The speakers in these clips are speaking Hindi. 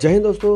जय हिंद दोस्तों।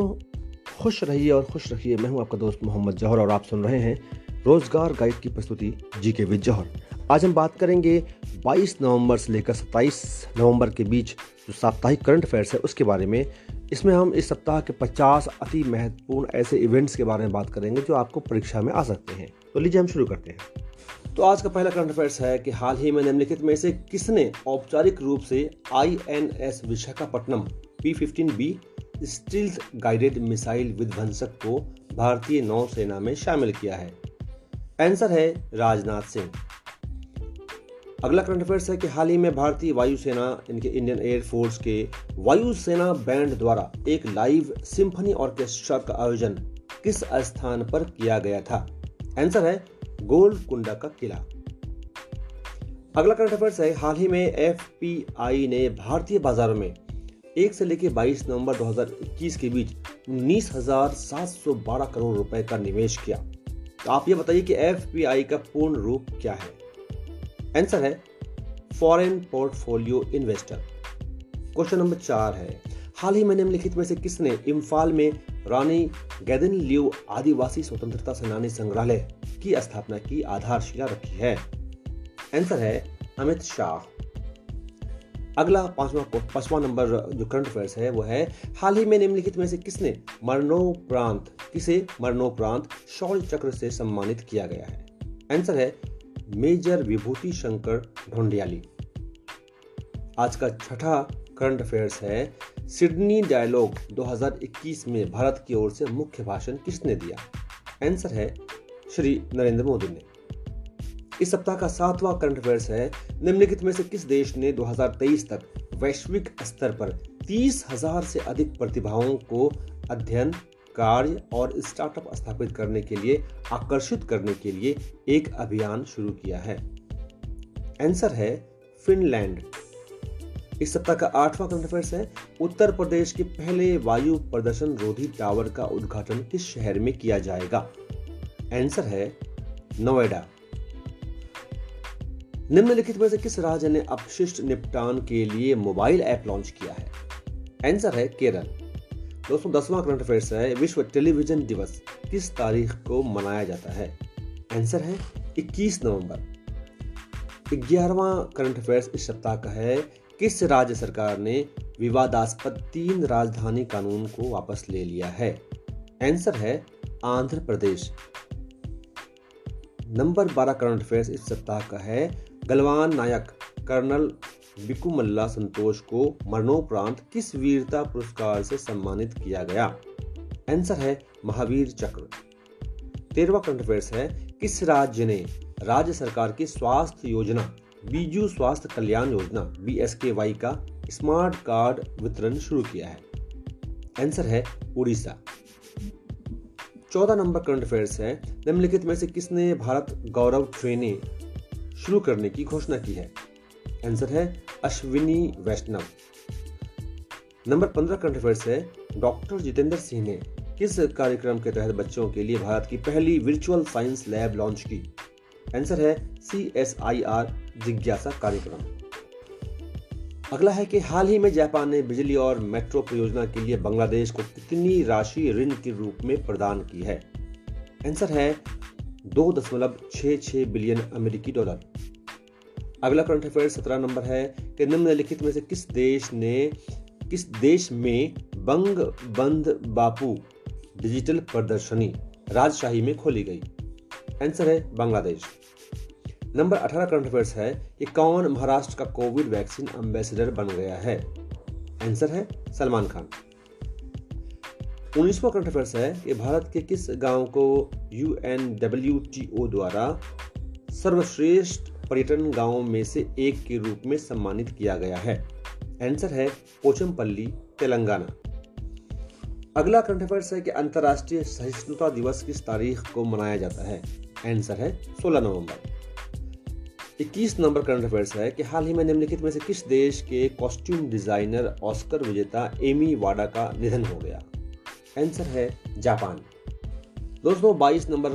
खुश रहिए और खुश रखिए मैं हूँ आपका दोस्त मोहम्मद जौहर और आप सुन रहे हैं रोज़गार गाइड की प्रस्तुति जी के विद जौहर। आज हम बात करेंगे 22 नवंबर से लेकर 27 नवंबर के बीच जो साप्ताहिक करंट अफेयर्स है, उसके बारे में। इसमें हम इस सप्ताह के 50 अति महत्वपूर्ण ऐसे इवेंट्स के बारे में बात करेंगे जो आपको परीक्षा में आ सकते हैं। तो लीजिए हम शुरू करते हैं। तो आज का पहला करंट अफेयर्स है कि हाल ही में निम्नलिखित में से किसने औपचारिक रूप से I N S Visakhapatnam P fifteen B stealth guided missile विध्वंसक को भारतीय नौसेना में शामिल किया है। आंसर है राजनाथ सिंह। अगला करंट अफेयर्स है कि हाल ही में भारतीय वायुसेना, इनके इंडियन एयरफोर्स के वायुसेना बैंड द्वारा एक लाइव सिंफनी ऑर्केस्ट्रा का आयोजन किस स्थान पर किया गया था? आंसर है गोल्ड कुंडा का किला। अगला करंट अफेयर्स है, हाल ही में एफपीआई ने भारतीय बाजारों में एक से लेकर 22 नवंबर 2021 के बीच उन्नीस करोड़ रुपए का निवेश किया। तो आप ये बताइए कि एफपीआई का पूर्ण रूप क्या है? आंसर है, foreign portfolio investor. Question number चार है, हाल ही में निम्नलिखित में से किसने इम्फाल में रानी गैदन लियो आदिवासी स्वतंत्रता सेनानी संग्रहालय की स्थापना की आधारशिला रखी है? आंसर है, अमित शाह। अगला पांचवा पांचवा नंबर जो करंट अफेयर्स है, वो है, हाल ही में निम्नलिखित में से किसने मरणोपरांत किसे मरणोपरांत शौर्य चक्र से सम्मानित किया गया है? आंसर है, मेजर विभूति शंकर ढोंडियाली आज का छठा करंट अफेयर्स है, सिडनी डायलॉग 2021 में भारत की ओर से मुख्य भाषण किसने दिया? आंसर है, श्री नरेंद्र मोदी ने। इस सप्ताह का सातवां करंट अफेयर्स है। निम्नलिखित में से किस देश ने 2023 तक वैश्विक स्तर पर तीस हज़ार से अधिक प्रतिभाओं को अध्ययन, कार्य और स्टार्टअप स्थापित करने के लिए आकर्षित करने के लिए एक अभियान शुरू किया है? आंसर है फिनलैंड। इस सप्ताह का आठवां करंट अफेयर्स है। उत्तर प्रदेश के पहले वायु प्रदर्शन रोधी टावर का उद्घाटन किस शहर में किया जाएगा? आंसर है नोएडा। निम्नलिखित में से किस राज्य ने अपशिष्ट निपटान के लिए मोबाइल ऐप लॉन्च किया है? आंसर है केरल। दोस्तों, दसवां करंट अफेयर्स है, विश्व टेलीविज़न दिवस किस तारीख को मनाया जाता है? आंसर है 21 नवंबर। ग्यारहवा करंट अफेयर्स इस सप्ताह का है, किस राज्य सरकार ने विवादास्पद तीन राजधानी कानून को वापस ले लिया है? आंसर है आंध्र प्रदेश। नंबर बारह करंट अफेयर्स इस सप्ताह का है गलवान नायक, कर्नल बिकुमल्ला संतोष को मरणोपरांत किस वीरता पुरस्कार से सम्मानित किया गया? आंसर है महावीर चक्र। तेरवा करंट अफेयर्स है, किस राज्य ने राज्य सरकार की स्वास्थ्य योजना, बीजू स्वास्थ्य कल्याण योजना बी के स्मार्ट कार्ड वितरण शुरू किया है? आंसर है उड़ीसा। चौदह नंबर करंट अफेयर्स है, निम्नलिखित में से किसने भारत गौरव ट्रेनिंग शुरू करने की घोषणा की है। आंसर है अश्विनी वैष्णव। नंबर पंद्रह करंट अफेयर्स है, डॉक्टर जितेंद्र सिंह ने किस कार्यक्रम के तहत बच्चों के लिए भारत की पहली वर्चुअल साइंस लैब लॉन्च की? आंसर है सी एस आई आर जिज्ञासा कार्यक्रम। अगला है कि हाल ही में जापान ने बिजली और मेट्रो परियोजना के लिए बांग्लादेश को कितनी राशि ऋण के रूप में प्रदान की है? आंसर है दो दशमलव छह छह बिलियन अमेरिकी डॉलर। अगला करंट अफेयर सत्रह नंबर है कि निम्नलिखित में से किस देश ने, किस देश में बंग बंद बापू डिजिटल प्रदर्शनी राजशाही में खोली गई? आंसर है बांग्लादेश। नंबर 18 करंट अफेयर्स है कि कौन महाराष्ट्र का कोविड वैक्सीन एम्बेसडर बन गया है। आंसर है सलमान खान। उन्नीसवा करंट अफेयर्स है कि भारत के किस गाँव को U N W T O द्वारा सर्वश्रेष्ठ पर्यटन गाँवों में से एक के रूप में सम्मानित किया गया है? आंसर है पोचमपल्ली, तेलंगाना। अगला करंट अफेयर्स है कि अंतर्राष्ट्रीय सहिष्णुता दिवस किस तारीख को मनाया जाता है? आंसर है 16 नवंबर। 21 नंबर करंट अफेयर्स है कि हाल ही में निम्नलिखित में से किस देश के कॉस्ट्यूम डिज़ाइनर ऑस्कर विजेता एमी वाडा का निधन हो गया? आंसर है जापान। दोस्तों 22 नंबर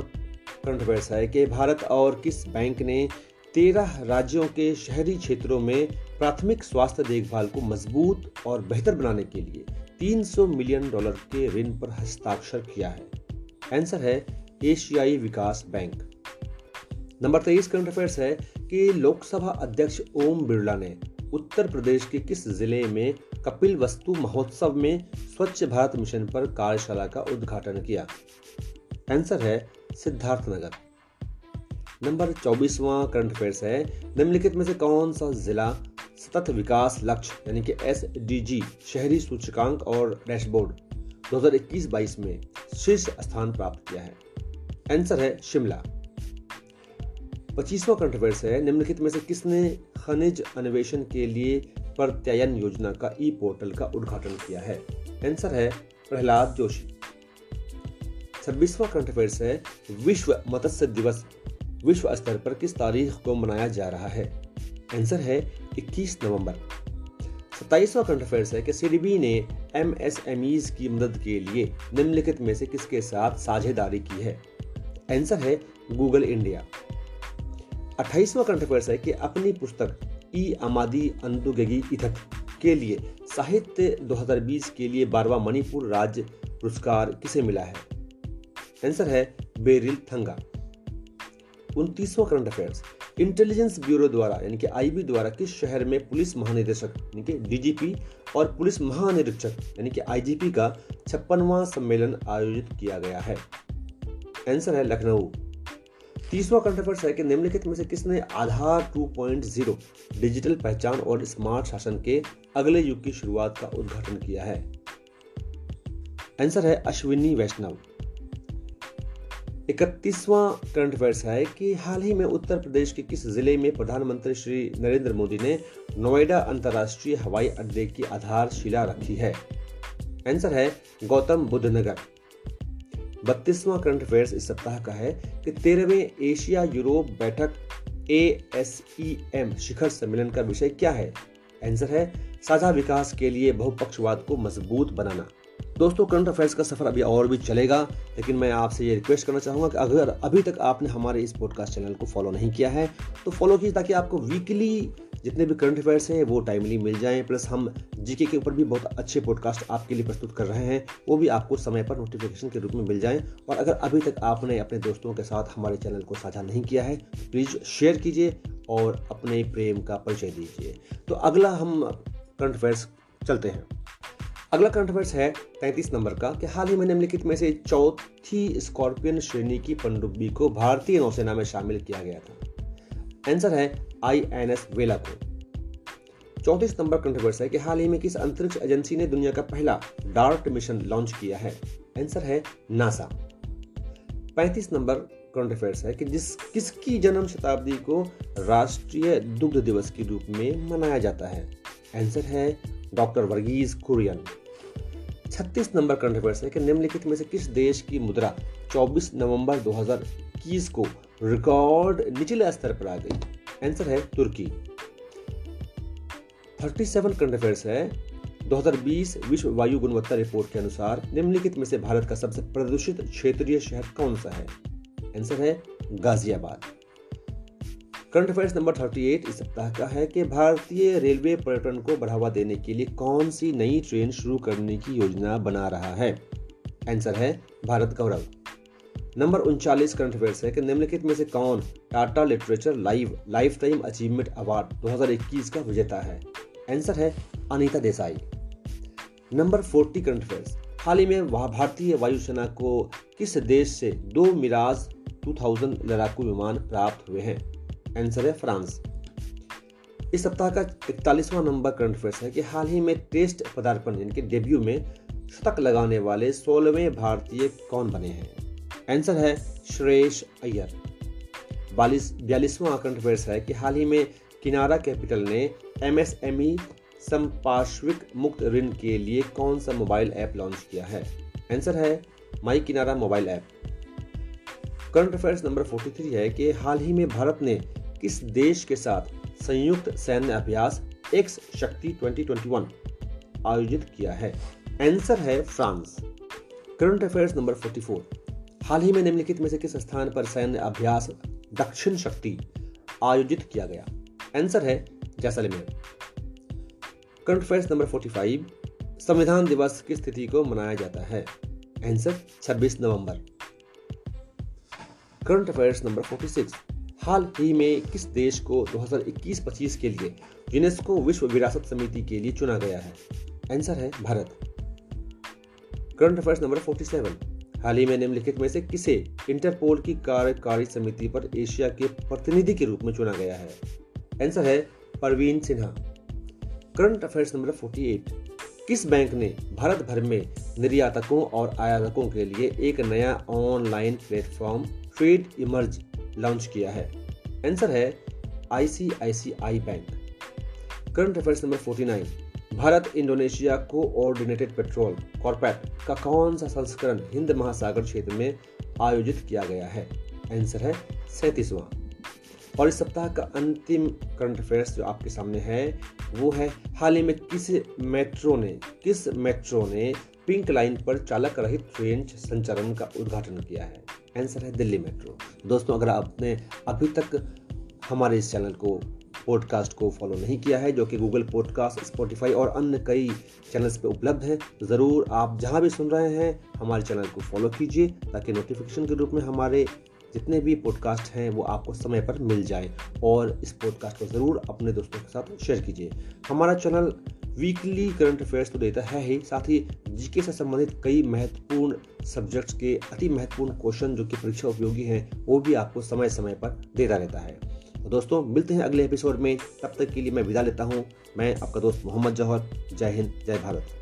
करंट अफेयर्स है कि भारत और किस बैंक ने तेरह राज्यों के शहरी क्षेत्रों में प्राथमिक स्वास्थ्य देखभाल को मज़बूत और बेहतर बनाने के लिए 300 मिलियन डॉलर के ऋण पर हस्ताक्षर किया है। आंसर है एशियाई विकास बैंक। नंबर तेईस करंट अफेयर्स है कि लोकसभा अध्यक्ष ओम बिरला ने उत्तर प्रदेश के किस ज़िले में कपिल वस्तु महोत्सव में स्वच्छ भारत मिशन पर कार्यशाला का उद्घाटन किया। आंसर है सिद्धार्थनगर नंबर चौबीसवां करंट अफेयर्स है, निम्नलिखित में से कौन सा जिला सतत विकास लक्ष्य, यानी कि एस शहरी सूचकांक और डैशबोर्ड 2021-22 में शीर्ष स्थान प्राप्त किया है? आंसर है शिमला। पच्चीसवा करंट अफेयर्स है, निम्नलिखित में से किसने खनिज अन्वेषण के लिए प्रत्यायन योजना का ई पोर्टल का उद्घाटन किया है। आंसर है प्रहलाद जोशी। छब्बीसवा करंट अफेयर्स है, विश्व मत्स्य दिवस। विश्व स्तर पर किस तारीख को मनाया जा रहा है? आंसर है 21 नवंबर। सत्ताईसवा करंट अफेयर्स है कि सीडीबी ने एमएसएमईज की मदद के लिए निम्नलिखित में से किसके साथ साझेदारी की है? आंसर है गूगल इंडिया। अट्ठाईसवा करंट अफेयर्स है कि अपनी पुस्तक ई अमादी अंदुगेगी इथक के लिए। साहित्य 2020 के लिए बारवा मणिपुर राज्य पुरस्कार किसे मिला है? आंसर है बेरिल थंगा। उनतीसवा करंट अफेयर्स इंटेलिजेंस ब्यूरो द्वारा, यानी कि आईबी द्वारा किस शहर में पुलिस महानिदेशक, यानी कि डीजीपी और पुलिस महानिरीक्षक, यानी कि आईजीपी का छप्पनवा सम्मेलन आयोजित किया गया है? आंसर है लखनऊ। तीसवा करंट अफेयर्स है कि निम्नलिखित में से किसने आधार 2.0 डिजिटल पहचान और स्मार्ट शासन के अगले युग की शुरुआत का उद्घाटन किया है? आंसर है अश्विनी वैष्णव। इकतीसवां करंट अफेयर्स है कि हाल ही में उत्तर प्रदेश के किस ज़िले में प्रधानमंत्री श्री नरेंद्र मोदी ने नोएडा अंतर्राष्ट्रीय हवाई अड्डे की आधारशिला रखी है? आंसर है गौतम बुद्ध नगर बत्तीसवां करंट अफेयर्स इस सप्ताह का है कि तेरहवें एशिया यूरोप बैठक ए एस ई एम शिखर सम्मेलन का विषय क्या है? आंसर है, साझा विकास के लिए बहुपक्षवाद को मज़बूत बनाना। दोस्तों, करंट अफेयर्स का सफ़र अभी और भी चलेगा, लेकिन मैं आपसे ये रिक्वेस्ट करना चाहूँगा कि अगर अभी तक आपने हमारे इस पॉडकास्ट चैनल को फॉलो नहीं किया है तो फॉलो कीजिए ताकि आपको वीकली जितने भी करंट अफेयर्स हैं, वो टाइमली मिल जाएँ प्लस हम जीके के ऊपर भी बहुत अच्छे पॉडकास्ट आपके लिए प्रस्तुत कर रहे हैं, वो भी आपको समय पर नोटिफिकेशन के रूप में मिल जाएँ। और अगर अभी तक आपने अपने दोस्तों के साथ हमारे चैनल को साझा नहीं किया है प्लीज़ शेयर कीजिए और अपने प्रेम का परिचय दीजिए। तो अगला हम करंट अफेयर्स चलते हैं। अगला करंट अफेयर्स है तैतीस नंबर का, कि हाल ही में निम्नलिखित में से चौथी स्कॉर्पियन श्रेणी की पनडुब्बी को भारतीय नौसेना में शामिल किया गया था। आंसर है आई एन एस वेला को चौतीस नंबर कंट्रोवर्स है कि हाल ही में किस अंतरिक्ष एजेंसी ने दुनिया का पहला डार्ट मिशन लॉन्च किया है? आंसर है नासा। पैंतीस नंबर करंट अफेयर्स है कि जिस, किसकी जन्म शताब्दी को राष्ट्रीय दुग्ध दिवस के रूप में मनाया जाता है? आंसर है doctor Verghese Kurien. 36 number current affairs है कि निम्नलिखित में से किस देश की मुद्रा 24 नवंबर 2021 को रिकॉर्ड निचले स्तर पर आ गई। आंसर है तुर्की। 37 करंट अफेयर्स है। 2020 विश्व वायु गुणवत्ता रिपोर्ट के अनुसार निम्नलिखित में से भारत का सबसे प्रदूषित क्षेत्रीय शहर कौन सा है? आंसर है गाजियाबाद। करंट अफेयर्स नंबर 38 इस सप्ताह का है कि भारतीय रेलवे पर्यटन को बढ़ावा देने के लिए कौन सी नई ट्रेन शुरू करने की योजना बना रहा है। आंसर है भारत गौरव। नंबर उनचालीस करंट अफेयर्स है कि निम्नलिखित में से कौन Tata literature live lifetime achievement award 2021 का विजेता है? आंसर है Anita Desai. Number 40 current affairs. हाल ही में वह भारतीय वायुसेना को किस देश से दो मिराज 2000 लड़ाकू विमान प्राप्त हुए हैं? आंसर है फ्रांस। इस सप्ताह का इकतालीसवां नंबर करंट अफेयर्स है कि हाल ही में टेस्ट पदार्पण यानी कि डेब्यू में शतक लगाने वाले सोलहवें भारतीय कौन बने हैं? आंसर है श्रेष अय्यर। बालीस, बयालीसवां करंट अफेयर्स है कि हाल ही में किनारा कैपिटल ने एमएसएमई संपार्श्विक मुक्त ऋण के लिए कौन सा मोबाइल ऐप लॉन्च किया है? आंसर है my Kinara mobile app. Current affairs number 43 है कि हाल ही में भारत ने किस देश के साथ संयुक्त सैन्य अभ्यास एक्स शक्ति 2021 आयोजित किया है? आंसर है फ्रांस। करंट अफेयर्स नंबर 44 हाल ही में निम्नलिखित में से किस स्थान पर सैन्य अभ्यास दक्षिण शक्ति आयोजित किया गया? आंसर है जैसलमेर। करंट अफेयर्स नंबर 45 संविधान दिवस किस तिथि को मनाया जाता है। आंसर 26 नवंबर। करंट अफेयर्स नंबर 46 हाल ही में किस देश को 2021-25 के लिए यूनेस्को विश्व विरासत समिति के लिए चुना गया है? आंसर है भारत। करंट अफेयर्स नंबर 47 हाल ही में निम्नलिखित में से किसे इंटरपोल की कार्यकारी समिति पर एशिया के प्रतिनिधि के रूप में चुना गया है? आंसर है Parveen Sinha. Current affairs number 48 किस बैंक ने भारत भर में निर्यातकों और आयातकों के लिए एक नया online platform trade emerge launch किया है? आंसर है ICICI bank. Current affairs number 49 Bharat, Indonesia coordinated patrol corpat का कौन सा संस्करण हिंद महासागर क्षेत्र में आयोजित किया गया है? आंसर है सैतीसवां। और इस सप्ताह का अंतिम करंट अफेयर्स जो आपके सामने है, वो है हाल ही में किस मेट्रो ने, किस मेट्रो ने पिंक लाइन पर चालक रहित ट्रेन संचालन का उद्घाटन किया है? आंसर है दिल्ली मेट्रो दोस्तों, अगर आपने अभी तक हमारे इस चैनल को पॉडकास्ट को फॉलो नहीं किया है, जो कि गूगल पॉडकास्ट स्पॉटिफाई और अन्य कई चैनल्स पे उपलब्ध है। ज़रूर आप जहाँ भी सुन रहे हैं, हमारे चैनल को फॉलो कीजिए, ताकि नोटिफिकेशन के रूप में हमारे जितने भी पॉडकास्ट हैं, वो आपको समय पर मिल जाए। और इस पॉडकास्ट को ज़रूर अपने दोस्तों के साथ शेयर कीजिए। हमारा चैनल वीकली करंट अफेयर्स तो देता है ही, साथ ही जीके से संबंधित कई महत्वपूर्ण सब्जेक्ट्स के अति महत्वपूर्ण क्वेश्चन जो कि परीक्षा उपयोगी हैं, वो भी आपको समय समय पर देता रहता है। तो दोस्तों, मिलते हैं अगले एपिसोड में। तब तक के लिए मैं विदा लेता हूँ। मैं आपका दोस्त मोहम्मद जौहर। जय हिंद, जय भारत।